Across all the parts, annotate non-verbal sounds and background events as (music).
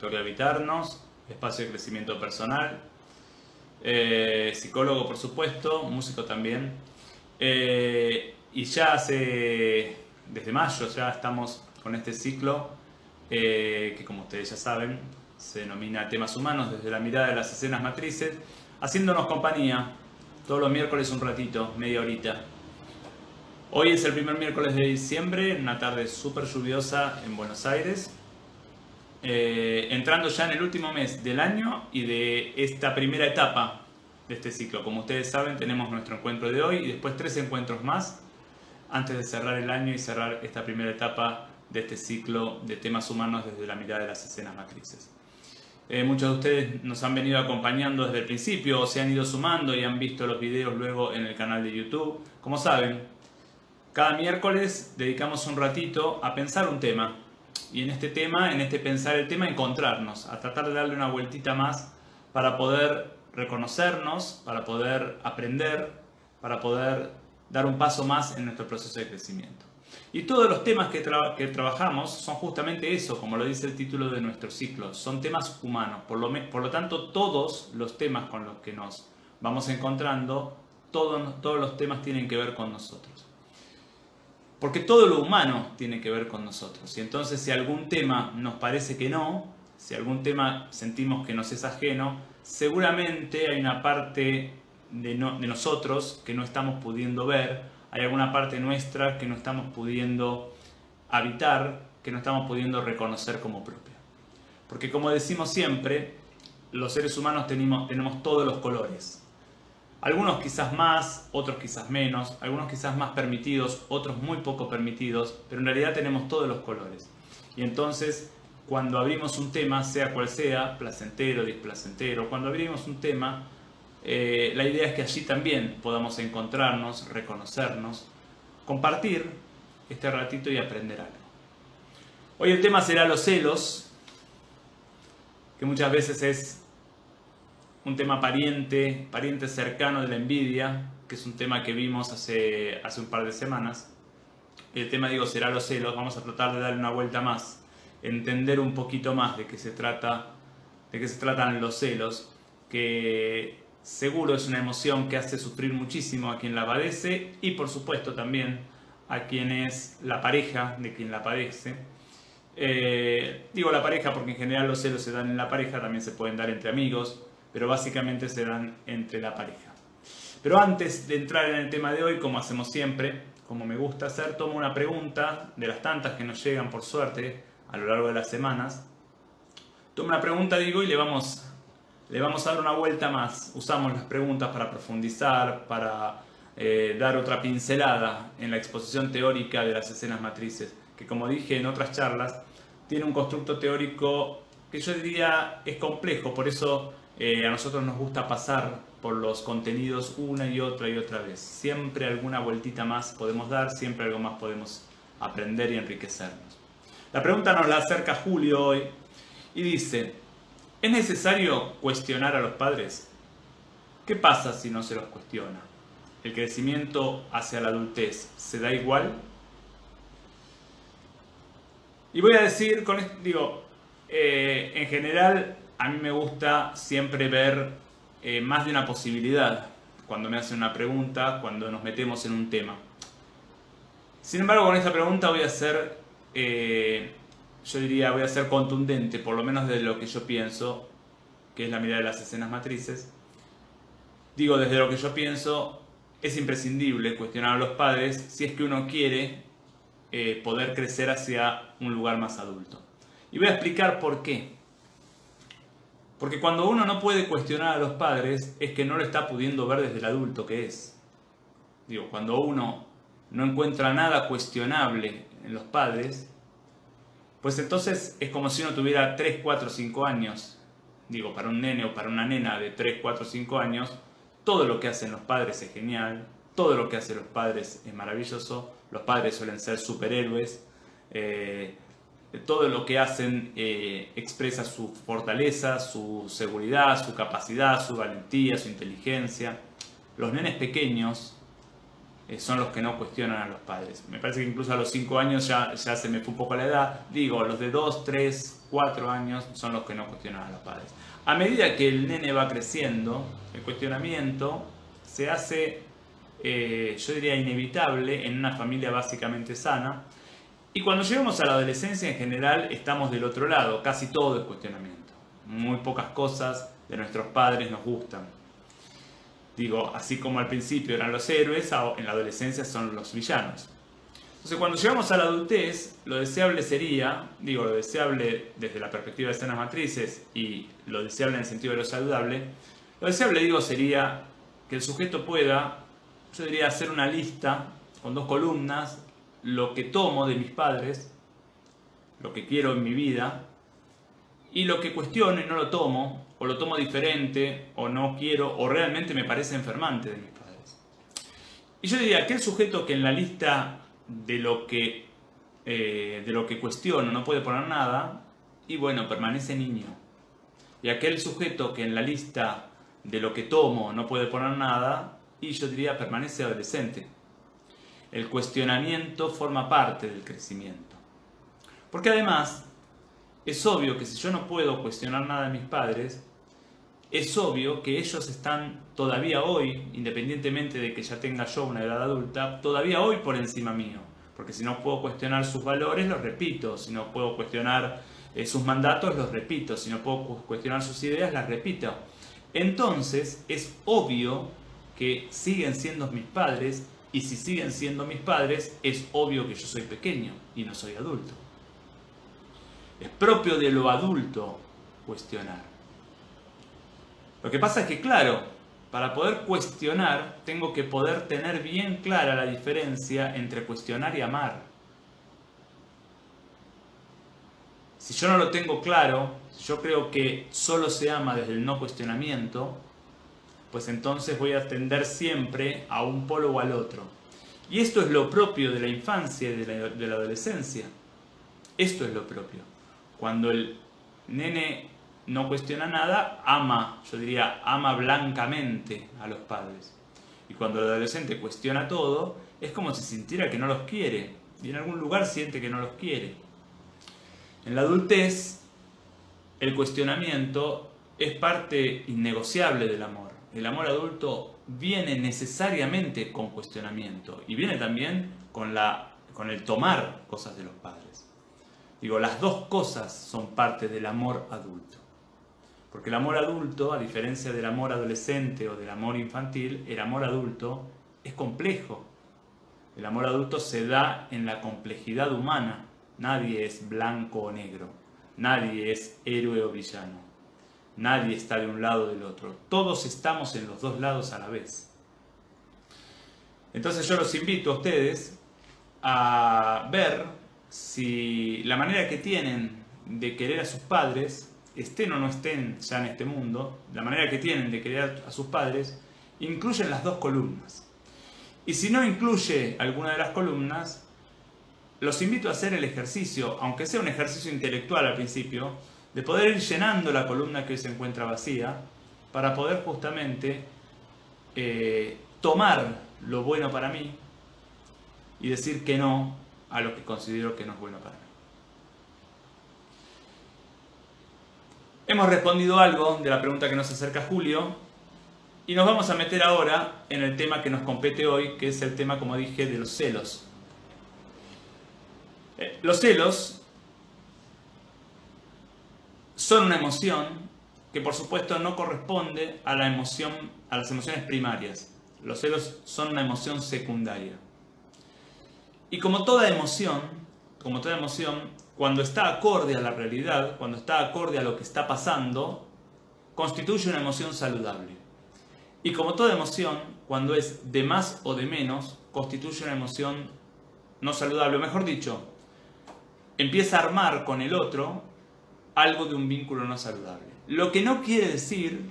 De Habitarnos, espacio de crecimiento personal, eh, psicólogo, por supuesto, músico también. Eh, y ya hace, desde mayo, ya estamos con este ciclo eh, que, como ustedes ya saben, se denomina Temas Humanos desde la mirada de las escenas matrices, haciéndonos compañía todos los miércoles un ratito, media horita. Hoy es el primer miércoles de diciembre, una tarde súper lluviosa en Buenos Aires. Eh, entrando ya en el último mes del año y de esta primera etapa de este ciclo. Como ustedes saben, tenemos nuestro encuentro de hoy y después tres encuentros más antes de cerrar el año y cerrar esta primera etapa de este ciclo de temas humanos desde la mirada de las escenas matrices. Eh, muchos de ustedes nos han venido acompañando desde el principio o se han ido sumando y han visto los videos luego en el canal de YouTube. Como saben, cada miércoles dedicamos un ratito a pensar un tema y en este tema, en este pensar el tema, encontrarnos, a tratar de darle una vueltita más para poder reconocernos, para poder aprender, para poder dar un paso más en nuestro proceso de crecimiento. Y todos los temas que, que trabajamos son justamente eso, como lo dice el título de nuestro ciclo, son temas humanos. Por lo, por lo tanto, todos los temas con los que nos vamos encontrando, todos, todos los temas tienen que ver con nosotros. Porque todo lo humano tiene que ver con nosotros. Y entonces si algún tema nos parece que no, si algún tema sentimos que nos es ajeno, seguramente hay una parte de, nosotros que no estamos pudiendo ver, hay alguna parte nuestra que no estamos pudiendo habitar, que no estamos pudiendo reconocer como propia. Porque como decimos siempre, los seres humanos tenemos todos los colores. Algunos quizás más, otros quizás menos, algunos quizás más permitidos, otros muy poco permitidos, pero en realidad tenemos todos los colores. Y entonces, cuando abrimos un tema, sea cual sea, placentero, displacentero, cuando abrimos un tema, eh, la idea es que allí también podamos encontrarnos, reconocernos, compartir este ratito y aprender algo. Hoy el tema será los celos, que muchas veces es un tema pariente, pariente cercano de la envidia, que es un tema que vimos hace, hace un par de semanas. El tema, digo, será los celos. Vamos a tratar de darle una vuelta más, entender un poquito más de qué se trata, de qué se tratan los celos, que seguro es una emoción que hace sufrir muchísimo a quien la padece y por supuesto también a quien es la pareja de quien la padece. Eh, digo la pareja porque en general los celos se dan en la pareja, también se pueden dar entre amigos, pero básicamente se dan entre la pareja. Pero antes de entrar en el tema de hoy, como hacemos siempre, como me gusta hacer, tomo una pregunta de las tantas que nos llegan por suerte a lo largo de las semanas. Tomo una pregunta, digo, y le vamos, le vamos a dar una vuelta más. Usamos las preguntas para profundizar, para eh, dar otra pincelada en la exposición teórica de las escenas matrices, que como dije en otras charlas, tiene un constructo teórico que yo diría es complejo, por eso eh, a nosotros nos gusta pasar por los contenidos una y otra y otra vez. Siempre alguna vueltita más podemos dar, siempre algo más podemos aprender y enriquecernos. La pregunta nos la acerca Julio hoy y dice, ¿es necesario cuestionar a los padres? ¿Qué pasa si no se los cuestiona? ¿El crecimiento hacia la adultez se da igual? Y voy a decir, con digo, eh, en general a mí me gusta siempre ver eh, más de una posibilidad cuando me hacen una pregunta, cuando nos metemos en un tema. Sin embargo, con esta pregunta voy a ser, eh, yo diría, voy a ser contundente, por lo menos de lo que yo pienso, que es la mirada de las escenas matrices. Digo, desde lo que yo pienso, es imprescindible cuestionar a los padres si es que uno quiere eh, poder crecer hacia un lugar más adulto. Y voy a explicar por qué. Porque cuando uno no puede cuestionar a los padres es que no lo está pudiendo ver desde el adulto que es. Digo, cuando uno no encuentra nada cuestionable en los padres, pues entonces es como si uno tuviera 3, 4, 5 años. Digo, para un nene o para una nena de 3, 4, 5 años, todo lo que hacen los padres es genial, todo lo que hacen los padres es maravilloso, los padres suelen ser superhéroes. Eh, todo lo que hacen eh, expresa su fortaleza, su seguridad, su capacidad, su valentía, su inteligencia. Los nenes pequeños eh, son los que no cuestionan a los padres. Me parece que incluso a los 5 años ya, ya se me fue un poco la edad. Digo, los de 2, 3, 4 años son los que no cuestionan a los padres. A medida que el nene va creciendo, el cuestionamiento se hace, eh, yo diría, inevitable en una familia básicamente sana. Y cuando llegamos a la adolescencia en general estamos del otro lado, casi todo es cuestionamiento. Muy pocas cosas de nuestros padres nos gustan. Digo, así como al principio eran los héroes, en la adolescencia son los villanos. Entonces, cuando llegamos a la adultez, lo deseable sería, digo, lo deseable desde la perspectiva de escenas matrices y lo deseable en el sentido de lo saludable, lo deseable, digo, sería que el sujeto pueda, yo hacer una lista con dos columnas, lo que tomo de mis padres, lo que quiero en mi vida, y lo que cuestiono y no lo tomo, o lo tomo diferente, o no quiero, o realmente me parece enfermante de mis padres. Y yo diría, aquel sujeto que en la lista de lo que, eh, de lo que cuestiono no puede poner nada, y bueno, permanece niño. Y aquel sujeto que en la lista de lo que tomo no puede poner nada, y yo diría, permanece adolescente. El cuestionamiento forma parte del crecimiento. Porque además, es obvio que si yo no puedo cuestionar nada de mis padres, es obvio que ellos están todavía hoy, independientemente de que ya tenga yo una edad adulta, todavía hoy por encima mío. Porque si no puedo cuestionar sus valores, los repito. Si no puedo cuestionar eh, sus mandatos, los repito. Si no puedo cuestionar sus ideas, las repito. Entonces es obvio que siguen siendo mis padres y si siguen siendo mis padres, es obvio que yo soy pequeño y no soy adulto. Es propio de lo adulto cuestionar. Lo que pasa es que, claro, para poder cuestionar, tengo que poder tener bien clara la diferencia entre cuestionar y amar. Si yo no lo tengo claro, yo creo que solo se ama desde el no cuestionamiento, pues entonces voy a tender siempre a un polo o al otro. Y esto es lo propio de la infancia y de la, adolescencia. Esto es lo propio. Cuando el nene no cuestiona nada, ama, yo diría, ama blancamente a los padres. Y cuando el adolescente cuestiona todo, es como si sintiera que no los quiere. Y en algún lugar siente que no los quiere. En la adultez, el cuestionamiento es parte innegociable del amor. El amor adulto viene necesariamente con cuestionamiento y viene también con, la, con el tomar cosas de los padres. Digo, las dos cosas son parte del amor adulto. Porque el amor adulto, a diferencia del amor adolescente o del amor infantil, el amor adulto es complejo. El amor adulto se da en la complejidad humana. Nadie es blanco o negro. Nadie es héroe o villano. Nadie está de un lado o del otro. Todos estamos en los dos lados a la vez. Entonces yo los invito a ustedes a ver si la manera que tienen de querer a sus padres estén o no estén ya en este mundo, la manera que tienen de querer a sus padres, incluyen las dos columnas. Y si no incluye alguna de las columnas, los invito a hacer el ejercicio, aunque sea un ejercicio intelectual al principio, de poder ir llenando la columna que hoy se encuentra vacía, para poder justamente eh, tomar lo bueno para mí y decir que no a lo que considero que no es bueno para mí. Hemos respondido algo de la pregunta que nos acerca Julio y nos vamos a meter ahora en el tema que nos compete hoy, que es el tema, como dije, de los celos. Eh, los celos son una emoción que por supuesto no corresponde a la emoción, a las emociones primarias. Los celos son una emoción secundaria. Y como toda emoción, como toda emoción, cuando está acorde a la realidad, cuando está acorde a lo que está pasando, constituye una emoción saludable. Y como toda emoción, cuando es de más o de menos, constituye una emoción no saludable. O mejor dicho, empieza a armar con el otro algo de un vínculo no saludable. Lo que no quiere decir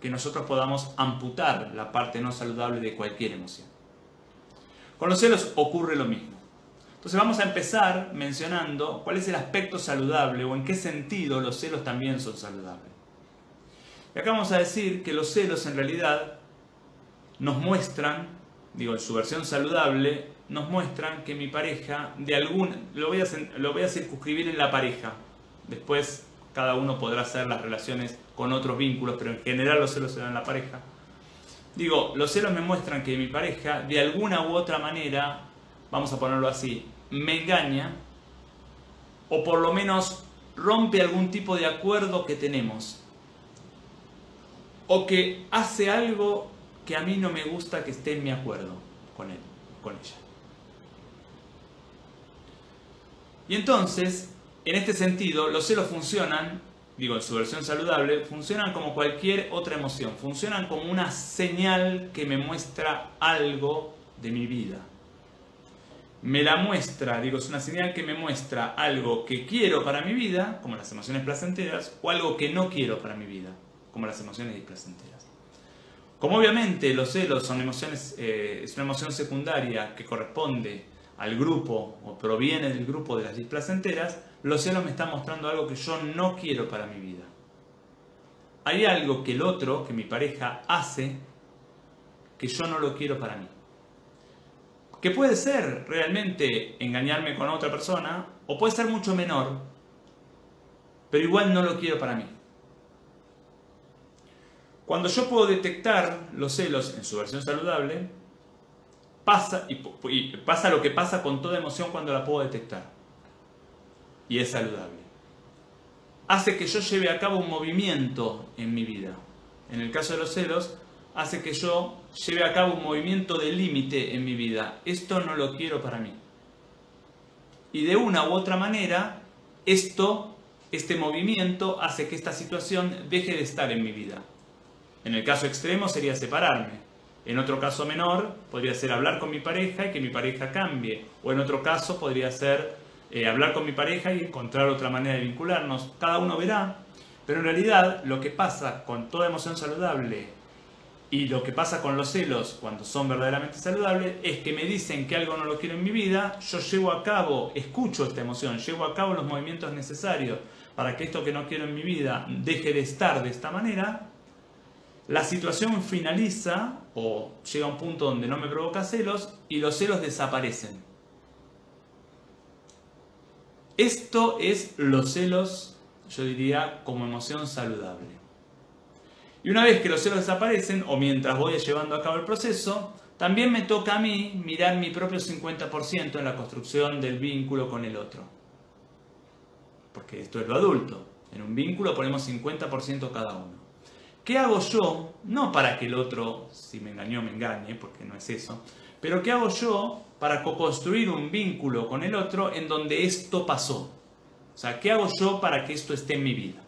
que nosotros podamos amputar la parte no saludable de cualquier emoción. Con los celos ocurre lo mismo. Entonces vamos a empezar mencionando cuál es el aspecto saludable o en qué sentido los celos también son saludables. Y acá vamos a decir que los celos en realidad nos muestran digo, en su versión saludable, nos muestran que mi pareja, de algún, lo voy a, lo voy a circunscribir en la pareja, después cada uno podrá hacer las relaciones con otros vínculos, pero en general los celos se dan en la pareja. Digo, los celos me muestran que mi pareja, de alguna u otra manera, vamos a ponerlo así, me engaña, o por lo menos rompe algún tipo de acuerdo que tenemos, o que hace algo que a mí no me gusta que esté en mi acuerdo con él, con ella. Y entonces, en este sentido, los celos funcionan, digo, en su versión saludable, funcionan como cualquier otra emoción, funcionan como una señal que me muestra algo de mi vida. Me la muestra, digo, es una señal que me muestra algo que quiero para mi vida, como las emociones placenteras, o algo que no quiero para mi vida, como las emociones displacenteras. Como obviamente los celos son emociones, eh, es una emoción secundaria que corresponde al grupo o proviene del grupo de las displacenteras, los celos me están mostrando algo que yo no quiero para mi vida. Hay algo que el otro, que mi pareja hace, que yo no lo quiero para mí. Que puede ser realmente engañarme con otra persona, o puede ser mucho menor, pero igual no lo quiero para mí. Cuando yo puedo detectar los celos en su versión saludable, pasa, y, pasa lo que pasa con toda emoción cuando la puedo detectar. Y es saludable. Hace que yo lleve a cabo un movimiento en mi vida. En el caso de los celos, hace que yo lleve a cabo un movimiento de límite en mi vida. Esto no lo quiero para mí. Y de una u otra manera, esto, este movimiento hace que esta situación deje de estar en mi vida. En el caso extremo sería separarme. En otro caso menor, podría ser hablar con mi pareja y que mi pareja cambie. O en otro caso, podría ser eh, hablar con mi pareja y encontrar otra manera de vincularnos. Cada uno verá. Pero en realidad, lo que pasa con toda emoción saludable y lo que pasa con los celos cuando son verdaderamente saludables es que me dicen que algo no lo quiero en mi vida, yo llevo a cabo, escucho esta emoción, llevo a cabo los movimientos necesarios para que esto que no quiero en mi vida deje de estar de esta manera la situación finaliza o llega a un punto donde no me provoca celos y los celos desaparecen. Esto es los celos, yo diría, como emoción saludable. Y una vez que los celos desaparecen, o mientras voy llevando a cabo el proceso, también me toca a mí mirar mi propio 50% en la construcción del vínculo con el otro. Porque esto es lo adulto. En un vínculo ponemos 50% cada uno. ¿Qué hago yo? No para que el otro, si me engañó, me engañe, porque no es eso, pero ¿qué hago yo para co-construir un vínculo con el otro en donde esto pasó? O sea, ¿qué hago yo para que esto esté en mi vida?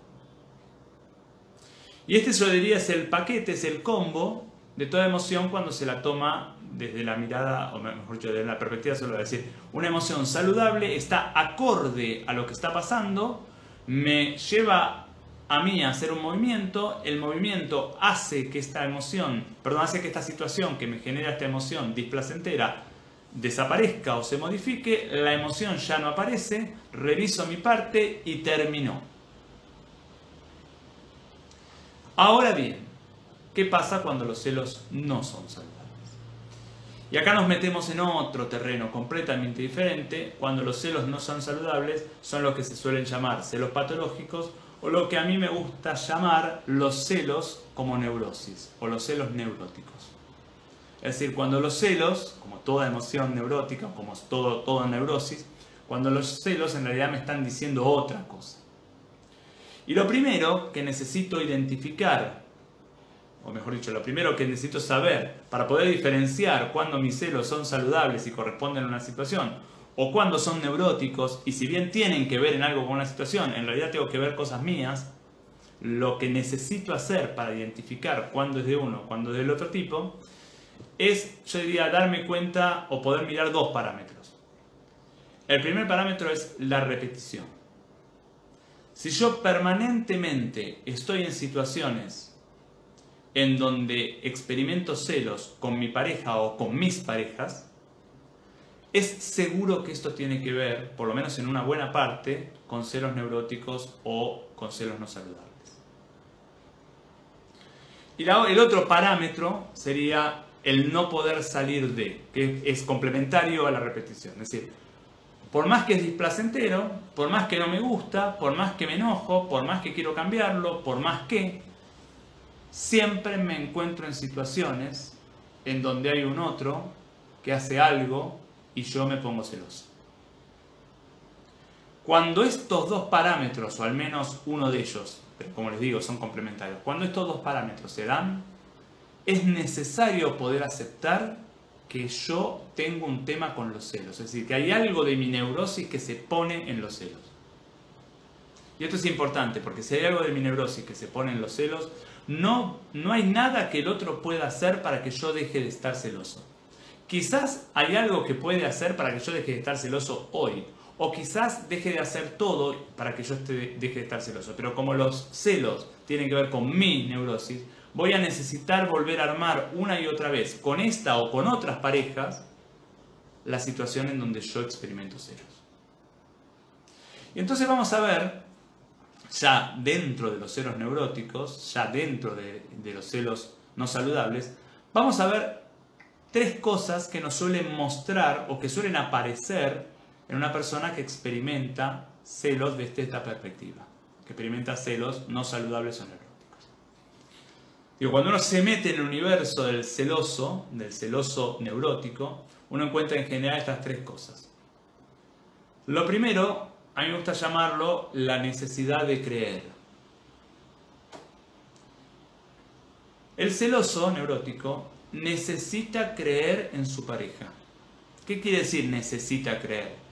Y este yo diría es el paquete, es el combo de toda emoción cuando se la toma desde la mirada, o mejor dicho, desde la perspectiva, solo voy a decir, una emoción saludable está acorde a lo que está pasando, me lleva a mí hacer un movimiento, el movimiento hace que esta emoción, perdón, hace que esta situación que me genera esta emoción displacentera desaparezca o se modifique, la emoción ya no aparece, reviso mi parte y terminó. Ahora bien, ¿qué pasa cuando los celos no son saludables? Y acá nos metemos en otro terreno completamente diferente, cuando los celos no son saludables, son los que se suelen llamar celos patológicos o lo que a mí me gusta llamar los celos como neurosis o los celos neuróticos. Es decir, cuando los celos, como toda emoción neurótica, como todo, toda neurosis, cuando los celos en realidad me están diciendo otra cosa. Y lo primero que necesito identificar, o mejor dicho, lo primero que necesito saber para poder diferenciar cuando mis celos son saludables y corresponden a una situación, o cuando son neuróticos y si bien tienen que ver en algo con una situación, en realidad tengo que ver cosas mías, lo que necesito hacer para identificar cuándo es de uno, cuándo es del otro tipo, es, yo diría, darme cuenta o poder mirar dos parámetros. El primer parámetro es la repetición. Si yo permanentemente estoy en situaciones en donde experimento celos con mi pareja o con mis parejas, es seguro que esto tiene que ver, por lo menos en una buena parte, con celos neuróticos o con celos no saludables. Y el otro parámetro sería el no poder salir de, que es complementario a la repetición. Es decir, por más que es displacentero, por más que no me gusta, por más que me enojo, por más que quiero cambiarlo, por más que, siempre me encuentro en situaciones en donde hay un otro que hace algo y yo me pongo celoso. Cuando estos dos parámetros, o al menos uno de ellos, como les digo, son complementarios, cuando estos dos parámetros se dan, es necesario poder aceptar que yo tengo un tema con los celos, es decir, que hay algo de mi neurosis que se pone en los celos. Y esto es importante, porque si hay algo de mi neurosis que se pone en los celos, no, no hay nada que el otro pueda hacer para que yo deje de estar celoso. Quizás hay algo que puede hacer para que yo deje de estar celoso hoy, o quizás deje de hacer todo para que yo deje de estar celoso. Pero como los celos tienen que ver con mi neurosis, voy a necesitar volver a armar una y otra vez con esta o con otras parejas la situación en donde yo experimento celos. Y entonces vamos a ver, ya dentro de los celos neuróticos, ya dentro de, de los celos no saludables, vamos a ver tres cosas que nos suelen mostrar o que suelen aparecer en una persona que experimenta celos desde esta perspectiva, que experimenta celos no saludables o neuróticos. Cuando uno se mete en el universo del celoso, del celoso neurótico, uno encuentra en general estas tres cosas. Lo primero, a mí me gusta llamarlo la necesidad de creer. El celoso neurótico necesita creer en su pareja. ¿Qué quiere decir necesita creer?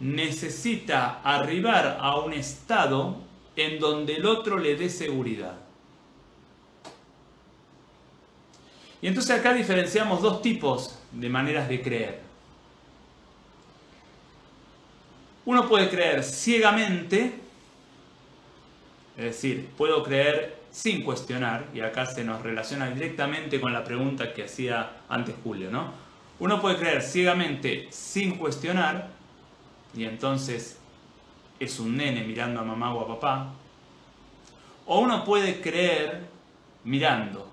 necesita arribar a un estado en donde el otro le dé seguridad. Y entonces acá diferenciamos dos tipos de maneras de creer. Uno puede creer ciegamente, es decir, puedo creer sin cuestionar, y acá se nos relaciona directamente con la pregunta que hacía antes Julio, ¿no? Uno puede creer ciegamente sin cuestionar, y entonces es un nene mirando a mamá o a papá. O uno puede creer mirando.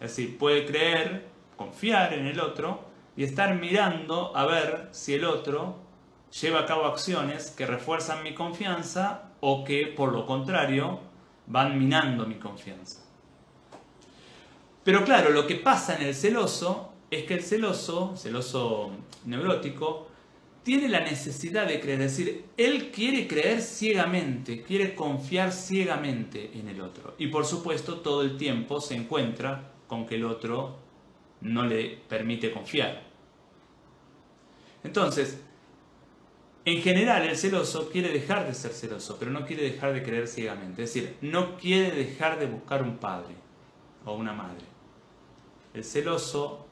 Es decir, puede creer, confiar en el otro y estar mirando a ver si el otro lleva a cabo acciones que refuerzan mi confianza o que por lo contrario van minando mi confianza. Pero claro, lo que pasa en el celoso es que el celoso, celoso neurótico, tiene la necesidad de creer, es decir, él quiere creer ciegamente, quiere confiar ciegamente en el otro. Y por supuesto todo el tiempo se encuentra con que el otro no le permite confiar. Entonces, en general el celoso quiere dejar de ser celoso, pero no quiere dejar de creer ciegamente. Es decir, no quiere dejar de buscar un padre o una madre. El celoso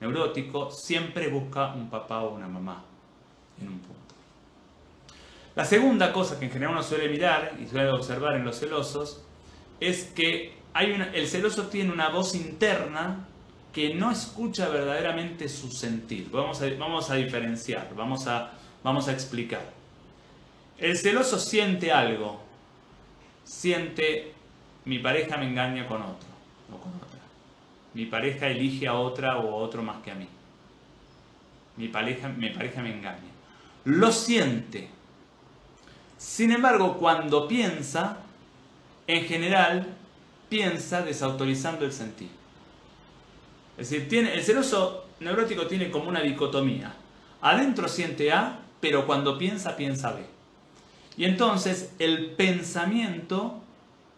neurótico siempre busca un papá o una mamá un punto. La segunda cosa que en general uno suele mirar y suele observar en los celosos es que hay el celoso tiene una voz interna que no escucha verdaderamente su sentir. Vamos a, vamos a diferenciar, vamos a, vamos a explicar. El celoso siente algo, siente mi pareja me engaña con otro o con otra. Mi pareja elige a otra o a otro más que a mí. Mi pareja, me engaña lo siente. Sin embargo, cuando piensa, en general, piensa desautorizando el sentir. Es decir, tiene, el celoso neurótico tiene como una dicotomía. Adentro siente A, pero cuando piensa, piensa B. Y entonces el pensamiento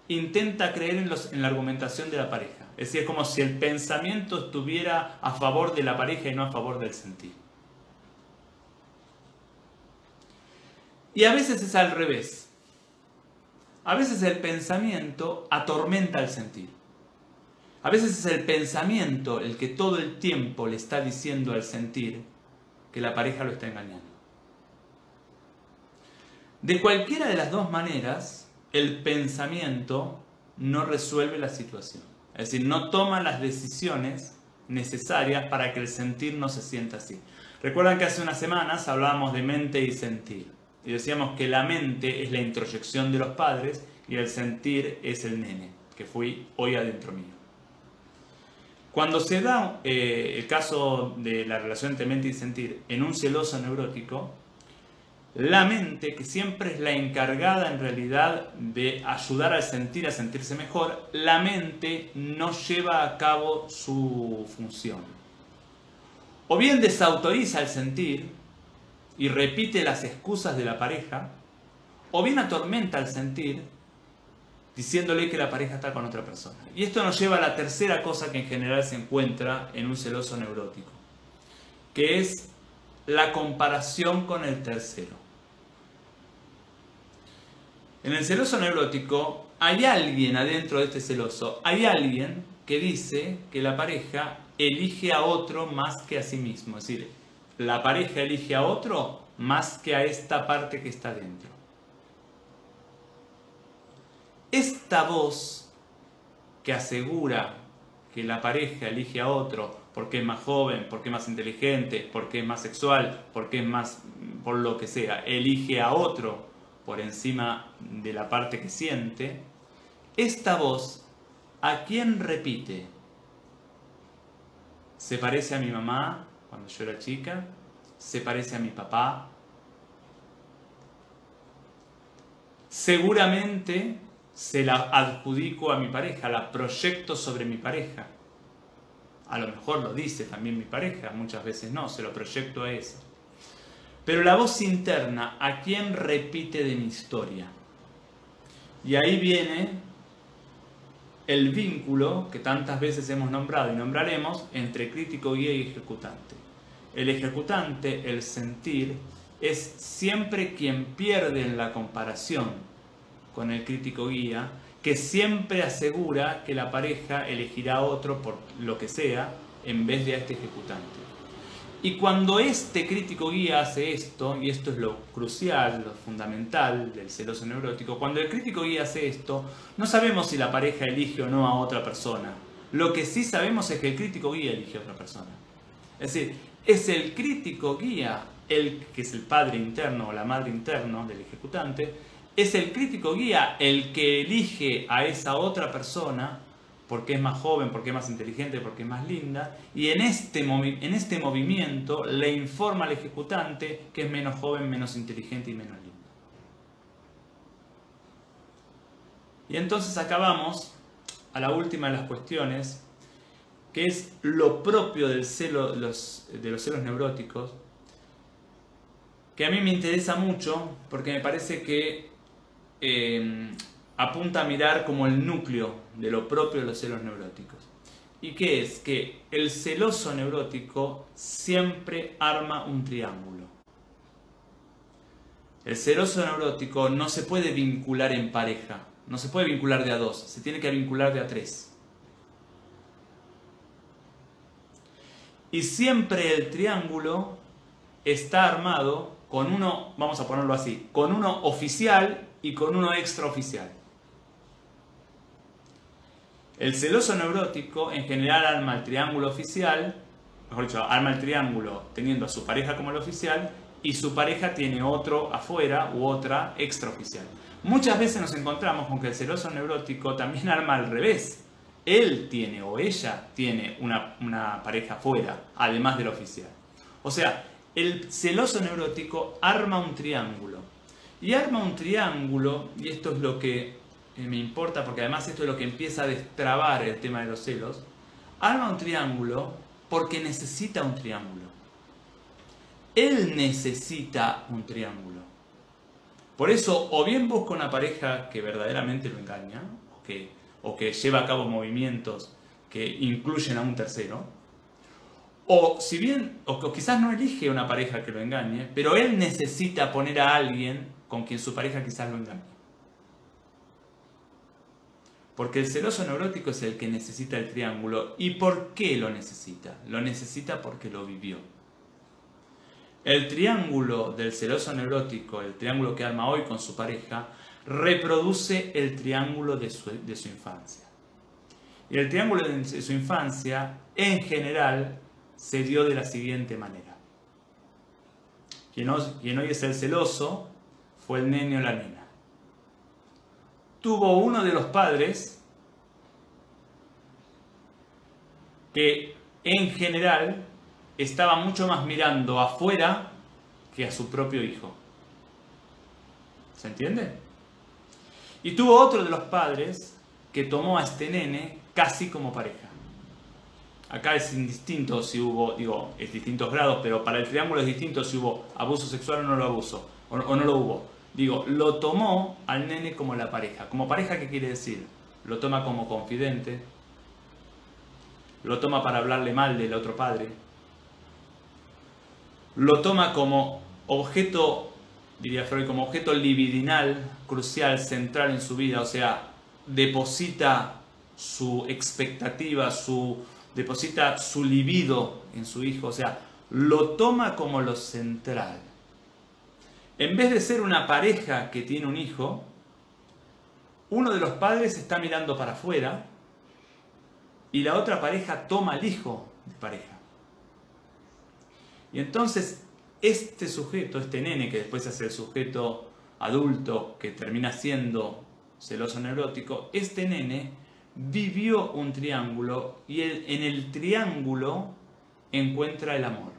intenta creer en, la argumentación de la pareja. Es decir, es como si el pensamiento estuviera a favor de la pareja y no a favor del sentir. Y a veces es al revés. A veces el pensamiento atormenta el sentir. A veces es el pensamiento el que todo el tiempo le está diciendo al sentir que la pareja lo está engañando. De cualquiera de las dos maneras, el pensamiento no resuelve la situación. Es decir, no toma las decisiones necesarias para que el sentir no se sienta así. Recuerdan que hace unas semanas hablábamos de mente y sentir y decíamos que la mente es la introyección de los padres y el sentir es el nene, que fui hoy adentro mío. Cuando se da eh, el caso de la relación entre mente y sentir en un celoso neurótico, la mente, que siempre es la encargada en realidad de ayudar al sentir a sentirse mejor, la mente no lleva a cabo su función. O bien desautoriza el sentir y repite las excusas de la pareja, o bien atormenta el sentir diciéndole que la pareja está con otra persona. Y esto nos lleva a la tercera cosa que en general se encuentra en un celoso neurótico, que es la comparación con el tercero. En el celoso neurótico hay alguien adentro de este celoso, hay alguien que dice que la pareja elige a otro más que a sí mismo. Es decir, la pareja elige a otro más que a esta parte que está dentro. Esta voz que asegura que la pareja elige a otro porque es más joven, porque es más inteligente, porque es más sexual, porque es más por lo que sea, elige a otro por encima de la parte que siente, esta voz, ¿a quién repite? ¿Se parece a mi mamá cuando yo era chica? ¿Se parece a mi papá? Seguramente se la adjudico a mi pareja, la proyecto sobre mi pareja. A lo mejor lo dice también mi pareja, muchas veces no, se lo proyecto a eso. Pero la voz interna, ¿a quién repite de mi historia? Y ahí viene el vínculo que tantas veces hemos nombrado y nombraremos entre crítico, guía y ejecutante. El ejecutante, el sentir, es siempre quien pierde en la comparación con el crítico guía, que siempre asegura que la pareja elegirá a otro por lo que sea en vez de a este ejecutante. Y cuando este crítico guía hace esto, y esto es lo crucial, lo fundamental del celoso neurótico, cuando el crítico guía hace esto, no sabemos si la pareja elige o no a otra persona. Lo que sí sabemos es que el crítico guía elige a otra persona. Es decir, es el crítico guía, el que es el padre interno o la madre interno del ejecutante, es el crítico guía el que elige a esa otra persona porque es más joven, porque es más inteligente, porque es más linda, y en este, en este movimiento le informa al ejecutante que es menos joven, menos inteligente y menos linda. Y entonces acabamos a la última de las cuestiones, que es lo propio del celo, de los celos neuróticos, que a mí me interesa mucho porque me parece que eh, apunta a mirar como el núcleo de lo propio de los celos neuróticos. ¿Y qué es? Que el celoso neurótico siempre arma un triángulo. El celoso neurótico no se puede vincular en pareja, no se puede vincular de a dos, se tiene que vincular de a tres. Y siempre el triángulo está armado con uno, vamos a ponerlo así, con uno oficial y con uno extraoficial. El celoso neurótico en general arma el triángulo oficial, mejor dicho, arma el triángulo teniendo a su pareja como el oficial y su pareja tiene otro afuera u otra extraoficial. Muchas veces nos encontramos con que el celoso neurótico también (laughs) arma al revés. Él tiene o ella tiene una, pareja afuera, además del oficial. O sea, el celoso neurótico arma un triángulo. Y arma un triángulo, y esto es lo que me importa porque además esto es lo que empieza a destrabar el tema de los celos, arma un triángulo porque necesita un triángulo. Él necesita un triángulo. Por eso, o bien busca una pareja que verdaderamente lo engaña, o que, o que lleva a cabo movimientos que incluyen a un tercero, o si bien, o quizás no elige una pareja que lo engañe, pero él necesita poner a alguien con quien su pareja quizás lo engañe. Porque el celoso neurótico es el que necesita el triángulo. ¿Y por qué lo necesita? Lo necesita porque lo vivió. El triángulo del celoso neurótico, el triángulo que arma hoy con su pareja, reproduce el triángulo de su, infancia. Y el triángulo de su infancia, en general, se dio de la siguiente manera. Quien hoy, es el celoso fue el nene o la nena tuvo uno de los padres que en general estaba mucho más mirando afuera que a su propio hijo. ¿Se entiende? Y tuvo otro de los padres que tomó a este nene casi como pareja. Acá es indistinto si hubo, digo, es distintos grados, pero para el triángulo es distinto si hubo abuso sexual o no lo abuso, o, o no lo hubo. Digo, lo tomó al nene como la pareja. ¿Como pareja qué quiere decir? Lo toma como confidente, lo toma para hablarle mal del otro padre, lo toma como objeto, diría Freud, como objeto libidinal, crucial, central en su vida, o sea, deposita su expectativa, su, deposita su libido en su hijo, o sea, lo toma como lo central. En vez de ser una pareja que tiene un hijo, uno de los padres está mirando para afuera y la otra pareja toma al hijo de pareja. Y entonces este sujeto, este nene que después hace el sujeto adulto que termina siendo celoso neurótico, este nene vivió un triángulo y en el triángulo encuentra el amor.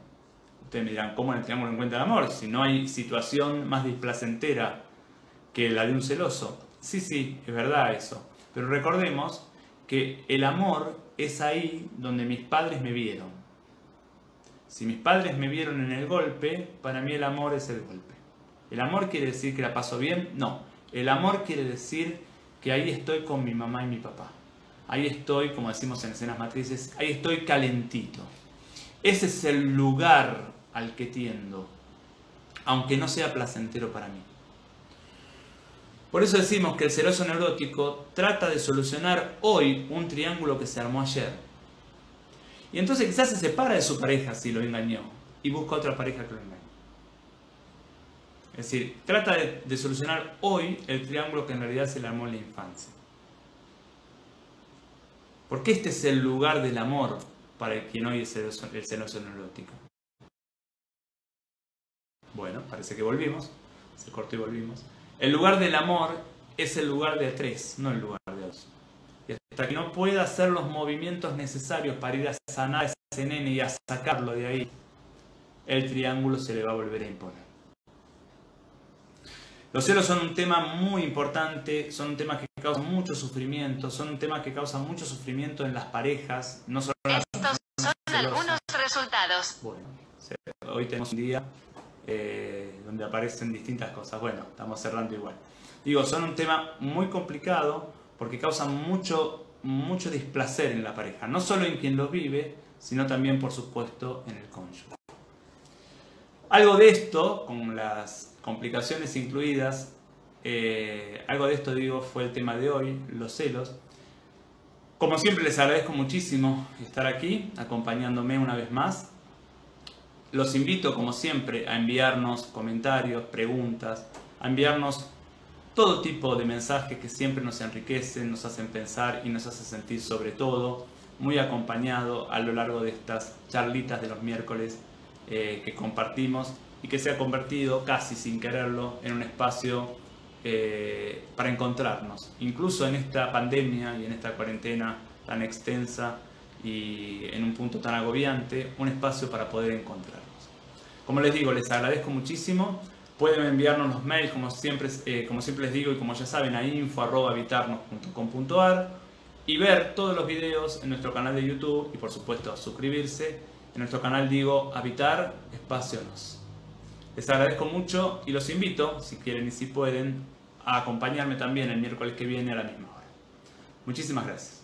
Ustedes me dirán, ¿cómo en el triángulo encuentra el amor? Si no hay situación más displacentera que la de un celoso. Sí, sí, es verdad eso. Pero recordemos que el amor es ahí donde mis padres me vieron. Si mis padres me vieron en el golpe, para mí el amor es el golpe. ¿El amor quiere decir que la paso bien? No. El amor quiere decir que ahí estoy con mi mamá y mi papá. Ahí estoy, como decimos en escenas matrices, ahí estoy calentito. Ese es el lugar al que tiendo, aunque no sea placentero para mí. Por eso decimos que el celoso neurótico trata de solucionar hoy un triángulo que se armó ayer. Y entonces quizás se separa de su pareja si lo engañó y busca otra pareja que lo engañe. Es decir, trata de, solucionar hoy el triángulo que en realidad se le armó en la infancia. Porque este es el lugar del amor para el quien hoy es el celoso neurótico. Bueno, parece que volvimos. Se cortó y volvimos. El lugar del amor es el lugar de tres, no el lugar de dos. Y hasta que no pueda hacer los movimientos necesarios para ir a sanar a ese nene y a sacarlo de ahí, el triángulo se le va a volver a imponer. Los celos son un tema muy importante, son un tema que causa mucho sufrimiento, son un tema que causa mucho sufrimiento en las parejas, no solo Estos son algunos resultados. Bueno, hoy tenemos un día eh, donde aparecen distintas cosas. Bueno, estamos cerrando igual. Digo, son un tema muy complicado porque causan mucho, mucho displacer en la pareja, no solo en quien los vive, sino también, por supuesto, en el cónyuge. Algo de esto, con las complicaciones incluidas, eh, algo de esto, digo, fue el tema de hoy, los celos. Como siempre les agradezco muchísimo estar aquí, acompañándome una vez más. Los invito, como siempre, a enviarnos comentarios, preguntas, a enviarnos todo tipo de mensajes que siempre nos enriquecen, nos hacen pensar y nos hacen sentir sobre todo muy acompañado a lo largo de estas charlitas de los miércoles eh, que compartimos y que se ha convertido casi sin quererlo en un espacio eh, para encontrarnos. Incluso en esta pandemia y en esta cuarentena tan extensa y en un punto tan agobiante, un espacio para poder encontrarnos. Como les digo, les agradezco muchísimo. Pueden enviarnos los mails, como siempre, eh, como siempre les digo y como ya saben, a info.habitarnos.com.ar y ver todos los videos en nuestro canal de YouTube y por supuesto suscribirse. En nuestro canal digo Habitar Espacio Nos. Les agradezco mucho y los invito, si quieren y si pueden, a acompañarme también el miércoles que viene a la misma hora. Muchísimas gracias.